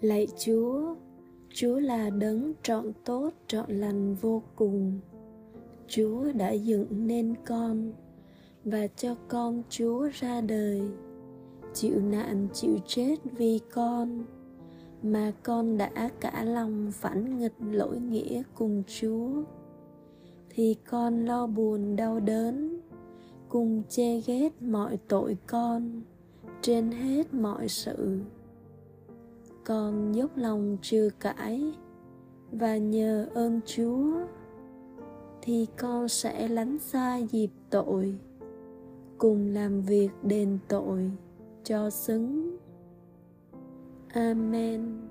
lạy chúa chúa là đấng trọn tốt, trọn lành vô cùng. Chúa đã dựng nên con và cho con chúa ra đời. Chịu nạn, chịu chết vì con mà con đã cả lòng phản nghịch lỗi nghĩa cùng chúa, thì con lo buồn đau đớn cùng chê ghét mọi tội con, trên hết mọi sự. Con dốc lòng trừ cãi, và nhờ ơn chúa, thì con sẽ lánh xa dịp tội, cùng làm việc đền tội cho xứng. Amen.